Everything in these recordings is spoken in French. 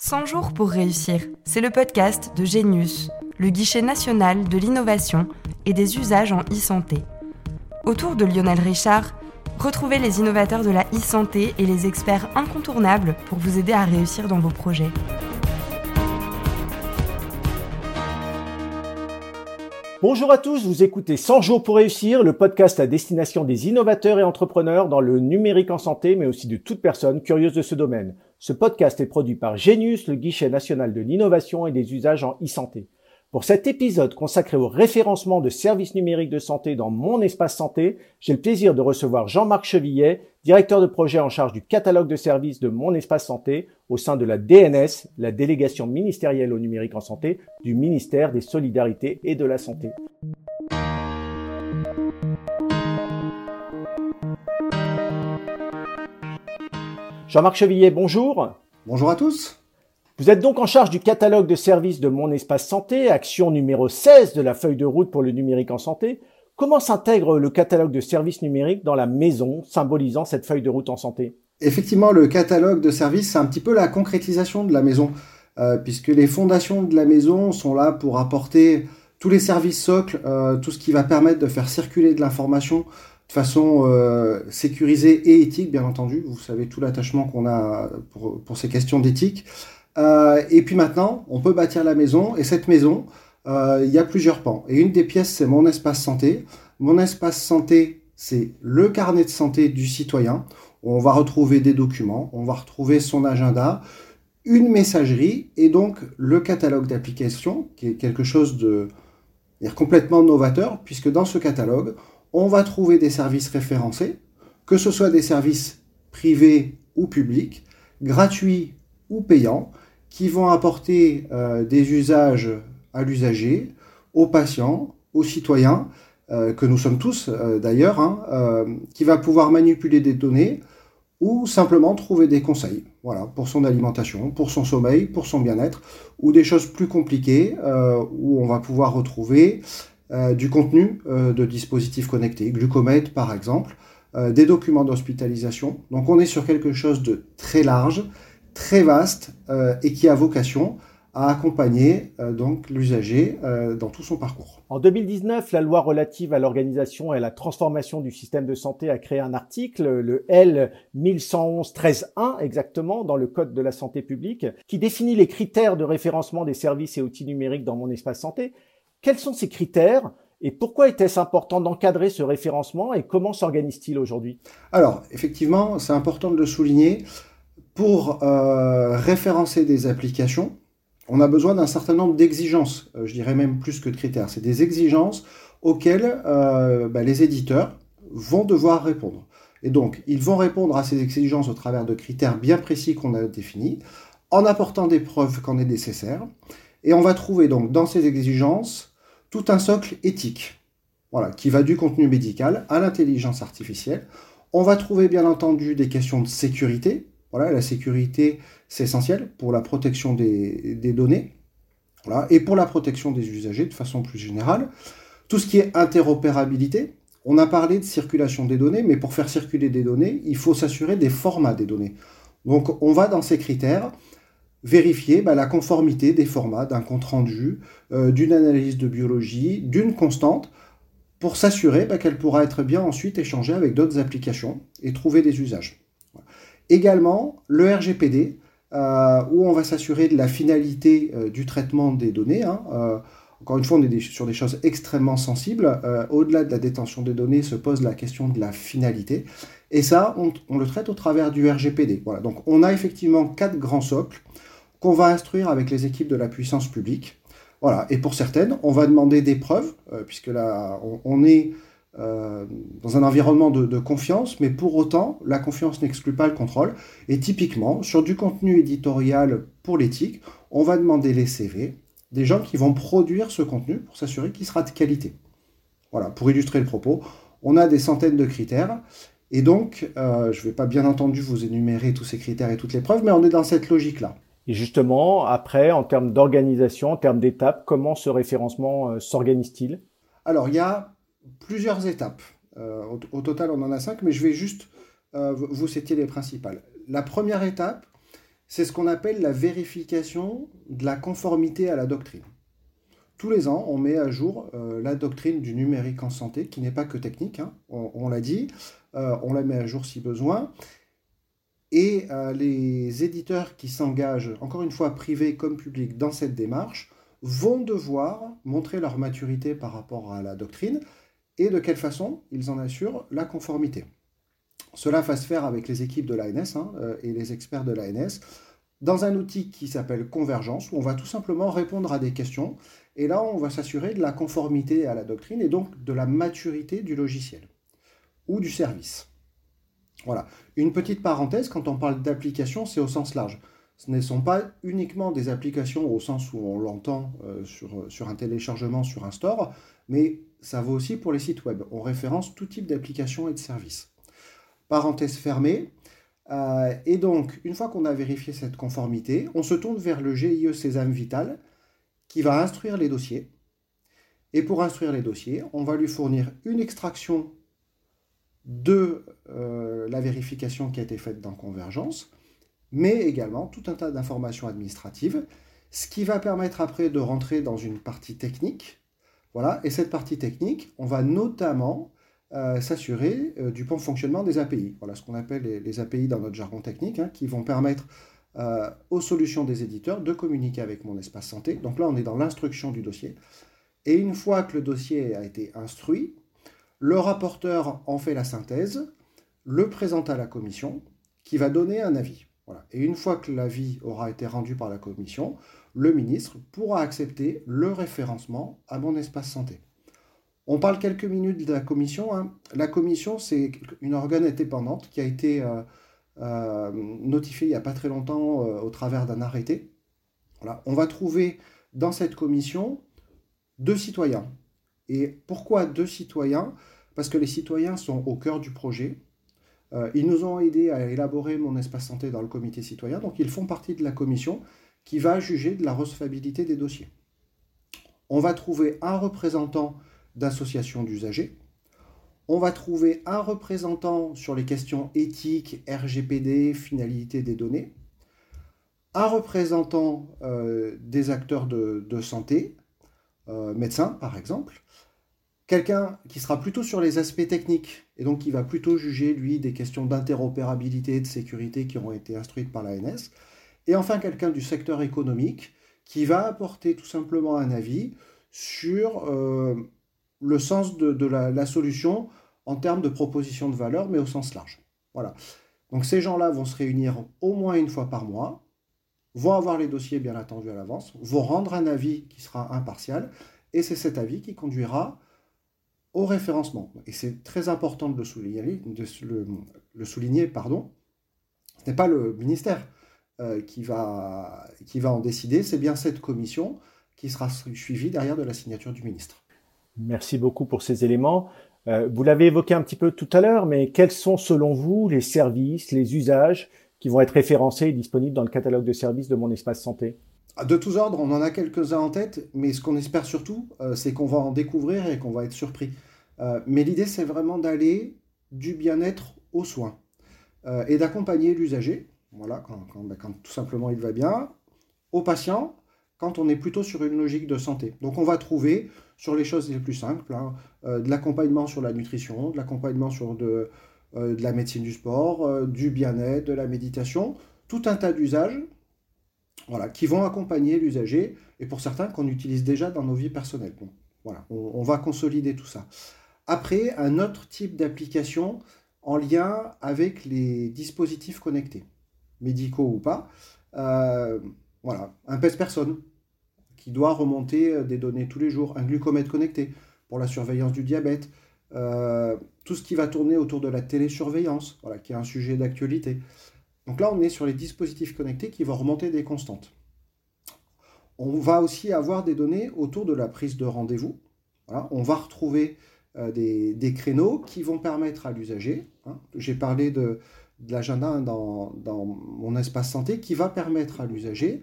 100 jours pour réussir, c'est le podcast de Genius, le guichet national de l'innovation et des usages en e-santé. Autour de Lionel Richard, retrouvez les innovateurs de la e-santé et les experts incontournables pour vous aider à réussir dans vos projets. Bonjour à tous, vous écoutez 100 jours pour réussir, le podcast à destination des innovateurs et entrepreneurs dans le numérique en santé, mais aussi de toute personne curieuse de ce domaine. Ce podcast est produit par Genius, le guichet national de l'innovation et des usages en e-santé. Pour cet épisode consacré au référencement de services numériques de santé dans mon espace santé, j'ai le plaisir de recevoir Jean-Marc Chevillet, directeur de projet en charge du catalogue de services de mon espace santé au sein de la DNS, la délégation ministérielle au numérique en santé du ministère des Solidarités et de la Santé. Jean-Marc Chevillet, bonjour. Bonjour à tous. Vous êtes donc en charge du catalogue de services de Mon Espace Santé, action numéro 16 de la feuille de route pour le numérique en santé. Comment s'intègre le catalogue de services numériques dans la maison, symbolisant cette feuille de route en santé? Effectivement, le catalogue de services, c'est un petit peu la concrétisation de la maison, euh, puisque les fondations de la maison sont là pour apporter tous les services socles, euh, tout ce qui va permettre de faire circuler de l'information de façon euh, sécurisée et éthique, bien entendu. Vous savez tout l'attachement qu'on a pour, pour, ces questions d'éthique. Euh, et puis maintenant, on peut bâtir la maison. Et cette maison, euh, il y a plusieurs pans. Et une des pièces, c'est mon espace santé. Mon espace santé, c'est le carnet de santé du citoyen. On va retrouver des documents, on va retrouver son agenda, une messagerie et donc le catalogue d'applications, qui est quelque chose de complètement novateur, puisque dans ce catalogue, on va trouver des services référencés, que ce soit des services privés ou publics, gratuits ou payants, qui vont apporter euh, des usages à l'usager, aux patients, aux citoyens, euh, que nous sommes tous euh, d'ailleurs, hein, qui va pouvoir manipuler des données ou simplement trouver des conseils voilà, pour son alimentation, pour son sommeil, pour son bien-être, ou des choses plus compliquées où on va pouvoir retrouver du contenu de dispositifs connectés, glucomètre par exemple, des documents d'hospitalisation. Donc on est sur quelque chose de très large, très vaste euh, et qui a vocation à accompagner euh, donc l'usager euh, dans tout son parcours. En 2019, la loi relative à l'organisation et à la transformation du système de santé a créé un article, le L 1111-13.1 exactement, dans le Code de la santé publique, qui définit les critères de référencement des services et outils numériques dans mon espace santé. Quels sont ces critères et pourquoi était-ce important d'encadrer ce référencement et comment s'organise-t-il aujourd'hui? Alors, effectivement, c'est important de le souligner pour euh, référencer des applications, on a besoin d'un certain nombre d'exigences, euh, je dirais même plus que de critères. C'est des exigences auxquelles euh, bah, les éditeurs vont devoir répondre. Et donc, ils vont répondre à ces exigences au travers de critères bien précis qu'on a définis, en apportant des preuves quand est nécessaire. Et on va trouver donc dans ces exigences tout un socle éthique, voilà, qui va du contenu médical à l'intelligence artificielle. On va trouver bien entendu des questions de sécurité, voilà, la sécurité, c'est essentiel pour la protection des, données et pour la protection des usagers de façon plus générale. Tout ce qui est interopérabilité, on a parlé de circulation des données, mais pour faire circuler des données, il faut s'assurer des formats des données. Donc on va dans ces critères vérifier bah, la conformité des formats d'un compte rendu, euh, d'une analyse de biologie, d'une constante, pour s'assurer bah, qu'elle pourra être bien ensuite échangée avec d'autres applications et trouver des usages. Également, le RGPD, euh, où on va s'assurer de la finalité euh, du traitement des données. Hein. Euh, encore une fois, on est sur des choses extrêmement sensibles. Au-delà de la détention des données, se pose la question de la finalité. Et ça, on, le traite au travers du RGPD. Voilà. Donc, on a effectivement quatre grands socles qu'on va instruire avec les équipes de la puissance publique. Voilà. Et pour certaines, on va demander des preuves, puisque là, on est euh, dans un environnement de, confiance, mais pour autant, la confiance n'exclut pas le contrôle. Et typiquement, sur du contenu éditorial pour l'éthique, on va demander les CV des gens qui vont produire ce contenu pour s'assurer qu'il sera de qualité. Voilà, pour illustrer le propos, on a des centaines de critères. Et donc, euh, je ne vais pas bien entendu vous énumérer tous ces critères et toutes les preuves, mais on est dans cette logique-là. Et justement, après, en termes d'organisation, en termes d'étapes, comment ce référencement euh, s'organise-t-il? Alors, il y a plusieurs étapes. Euh, au, total, on en a cinq, mais je vais juste euh, vous citer les principales. La première étape, c'est ce qu'on appelle la vérification de la conformité à la doctrine. Tous les ans, on met à jour euh, la doctrine du numérique en santé, qui n'est pas que technique, hein, on, l'a dit, on la met à jour si besoin. Et les éditeurs qui s'engagent, encore une fois privés comme publics, dans cette démarche, vont devoir montrer leur maturité par rapport à la doctrine et de quelle façon ils en assurent la conformité. Cela va se faire avec les équipes de l'ANS hein, et les experts de l'ANS dans un outil qui s'appelle Convergence, où on va tout simplement répondre à des questions. Et là, on va s'assurer de la conformité à la doctrine et donc de la maturité du logiciel ou du service. Voilà. Une petite parenthèse, quand on parle d'application, c'est au sens large. Ce ne sont pas uniquement des applications au sens où on l'entend euh, sur un téléchargement sur un store, mais ça vaut aussi pour les sites web. On référence tout type d'applications et de services. Parenthèse fermée, euh, et donc, une fois qu'on a vérifié cette conformité, on se tourne vers le GIE Sésame Vital qui va instruire les dossiers. Et pour instruire les dossiers, on va lui fournir une extraction de euh, la vérification qui a été faite dans Convergence, mais également tout un tas d'informations administratives, ce qui va permettre après de rentrer dans une partie technique. Voilà, et cette partie technique, on va notamment euh, s'assurer euh, du bon fonctionnement des API. Voilà ce qu'on appelle les, API dans notre jargon technique, hein, qui vont permettre euh, aux solutions des éditeurs de communiquer avec mon espace santé. Donc là, on est dans l'instruction du dossier. Et une fois que le dossier a été instruit, le rapporteur en fait la synthèse, le présente à la commission, qui va donner un avis. Et une fois que l'avis aura été rendu par la commission, le ministre pourra accepter le référencement à mon espace santé. On parle quelques minutes de la commission. Hein. La commission, c'est une organe indépendante qui a été euh, euh, notifiée il n'y a pas très longtemps euh, au travers d'un arrêté. On va trouver dans cette commission deux citoyens. Et pourquoi deux citoyens? Parce que les citoyens sont au cœur du projet. Ils nous ont aidés à élaborer mon espace santé dans le comité citoyen, donc ils font partie de la commission qui va juger de la recevabilité des dossiers. On va trouver un représentant d'associations d'usagers. On va trouver un représentant sur les questions éthiques, RGPD, finalité des données, un représentant euh, des acteurs de, santé, euh, médecin par exemple, quelqu'un qui sera plutôt sur les aspects techniques et donc qui va plutôt juger, lui, des questions d'interopérabilité et de sécurité qui ont été instruites par l'ANS, et enfin quelqu'un du secteur économique qui va apporter tout simplement un avis sur euh, le sens de, la, solution en termes de proposition de valeur, mais au sens large. Voilà. Donc ces gens-là vont se réunir au moins une fois par mois, vont avoir les dossiers bien attendus à l'avance, vont rendre un avis qui sera impartial, et c'est cet avis qui conduira au référencement. Et c'est très important de le souligner, de le, souligner pardon. ce n'est pas le ministère euh, qui, va, qui va en décider, c'est bien cette commission qui sera suivie derrière de la signature du ministre. Merci beaucoup pour ces éléments. Euh, vous l'avez évoqué un petit peu tout à l'heure, mais quels sont selon vous les services, les usages qui vont être référencés et disponibles dans le catalogue de services de mon espace santé? De tous ordres, on en a quelques-uns en tête, mais ce qu'on espère surtout, euh, c'est qu'on va en découvrir et qu'on va être surpris. Euh, mais l'idée, c'est vraiment d'aller du bien-être aux soins et d'accompagner l'usager, voilà, ben, quand, tout simplement il va bien, au patient, quand on est plutôt sur une logique de santé. Donc on va trouver sur les choses les plus simples, hein, euh, de l'accompagnement sur la nutrition, de l'accompagnement sur de, euh, la médecine du sport, euh, du bien-être, de la méditation, tout un tas d'usages voilà, qui vont accompagner l'usager et pour certains qu'on utilise déjà dans nos vies personnelles. voilà, on, va consolider tout ça. Après, un autre type d'application en lien avec les dispositifs connectés, médicaux ou pas. voilà, un pèse-personne, qui doit remonter euh, des données tous les jours, un glucomètre connecté pour la surveillance du diabète, euh, tout ce qui va tourner autour de la télésurveillance, voilà, qui est un sujet d'actualité. Donc là, on est sur les dispositifs connectés qui vont remonter des constantes. On va aussi avoir des données autour de la prise de rendez-vous. on va retrouver euh, des, créneaux qui vont permettre à l'usager, hein, j'ai parlé de, l'agenda dans, mon espace santé, qui va permettre à l'usager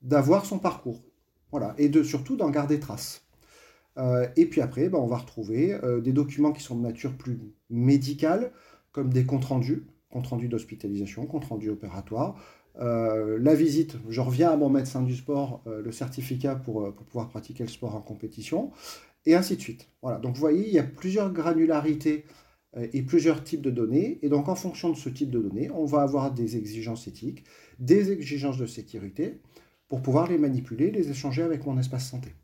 d'avoir son parcours. Voilà, et de, surtout d'en garder trace. Euh, et puis après, ben, on va retrouver euh, des documents qui sont de nature plus médicale, comme des comptes rendus, comptes rendus d'hospitalisation, comptes rendus opératoires, la visite, je reviens à mon médecin du sport, le certificat pour, pour, pouvoir pratiquer le sport en compétition, et ainsi de suite. Voilà, donc vous voyez, il y a plusieurs granularités et plusieurs types de données, et donc en fonction de ce type de données, on va avoir des exigences éthiques, des exigences de sécurité, pour pouvoir les manipuler, les échanger avec mon espace santé.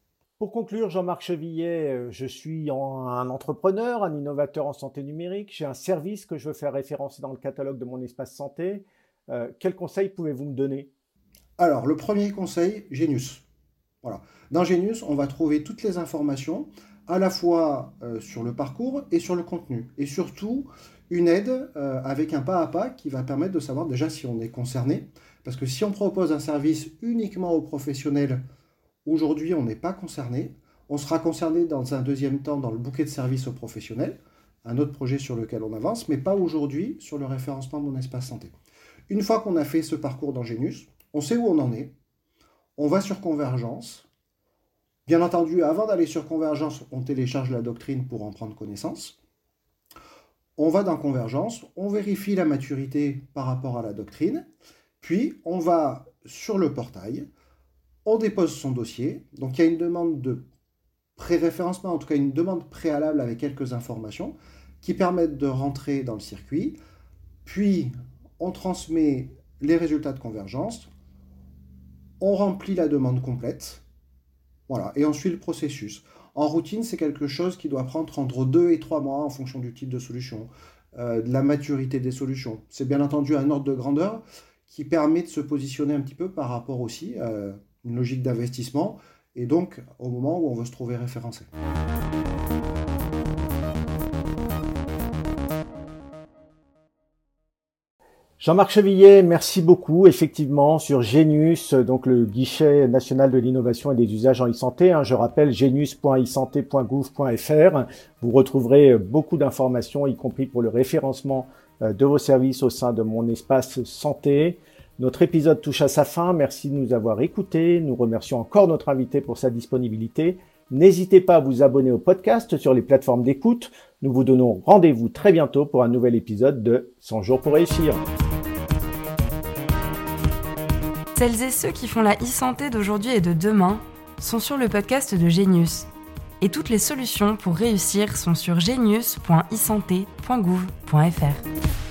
Pour conclure, Jean-Marc Chevillet, euh, je suis un entrepreneur, un innovateur en santé numérique. J'ai un service que je veux faire référencer dans le catalogue de mon espace santé. Euh, quels conseils pouvez-vous me donner? Alors, le premier conseil, Genius. Voilà. Dans Genius, on va trouver toutes les informations, à la fois euh, sur le parcours et sur le contenu. Et surtout, une aide avec un pas à pas qui va permettre de savoir déjà si on est concerné. Parce que si on propose un service uniquement aux professionnels, Aujourd'hui, on n'est pas concerné. On sera concerné dans un deuxième temps dans le bouquet de services aux professionnels, un autre projet sur lequel on avance, mais pas aujourd'hui sur le référencement de mon espace santé. Une fois qu'on a fait ce parcours d'Angénus, on sait où on en est, on va sur Convergence. Bien entendu, avant d'aller sur Convergence, on télécharge la doctrine pour en prendre connaissance. On va dans Convergence, on vérifie la maturité par rapport à la doctrine, puis on va sur le portail, on dépose son dossier. Donc il y a une demande de pré-référencement, en tout cas une demande préalable avec quelques informations qui permettent de rentrer dans le circuit. Puis on transmet les résultats de convergence, on remplit la demande complète, voilà, et on suit le processus. En routine, c'est quelque chose qui doit prendre entre 2 et 3 mois en fonction du type de solution, euh, de la maturité des solutions. C'est bien entendu un ordre de grandeur qui permet de se positionner un petit peu par rapport aussi euh, une logique d'investissement, et donc au moment où on veut se trouver référencé. Jean-Marc Chevillet, merci beaucoup. Effectivement, sur Genius, donc le guichet national de l'innovation et des usages en e-santé, hein, je rappelle genius.isanté.gouv.fr, vous retrouverez beaucoup d'informations, y compris pour le référencement euh, de vos services au sein de mon espace santé. Notre épisode touche à sa fin. Merci de nous avoir écoutés. Nous remercions encore notre invité pour sa disponibilité. N'hésitez pas à vous abonner au podcast sur les plateformes d'écoute. Nous vous donnons rendez-vous très bientôt pour un nouvel épisode de 100 jours pour réussir. Celles et ceux qui font la e-santé d'aujourd'hui et de demain sont sur le podcast de Genius. Et toutes les solutions pour réussir sont sur genius.isanté.gouv.fr.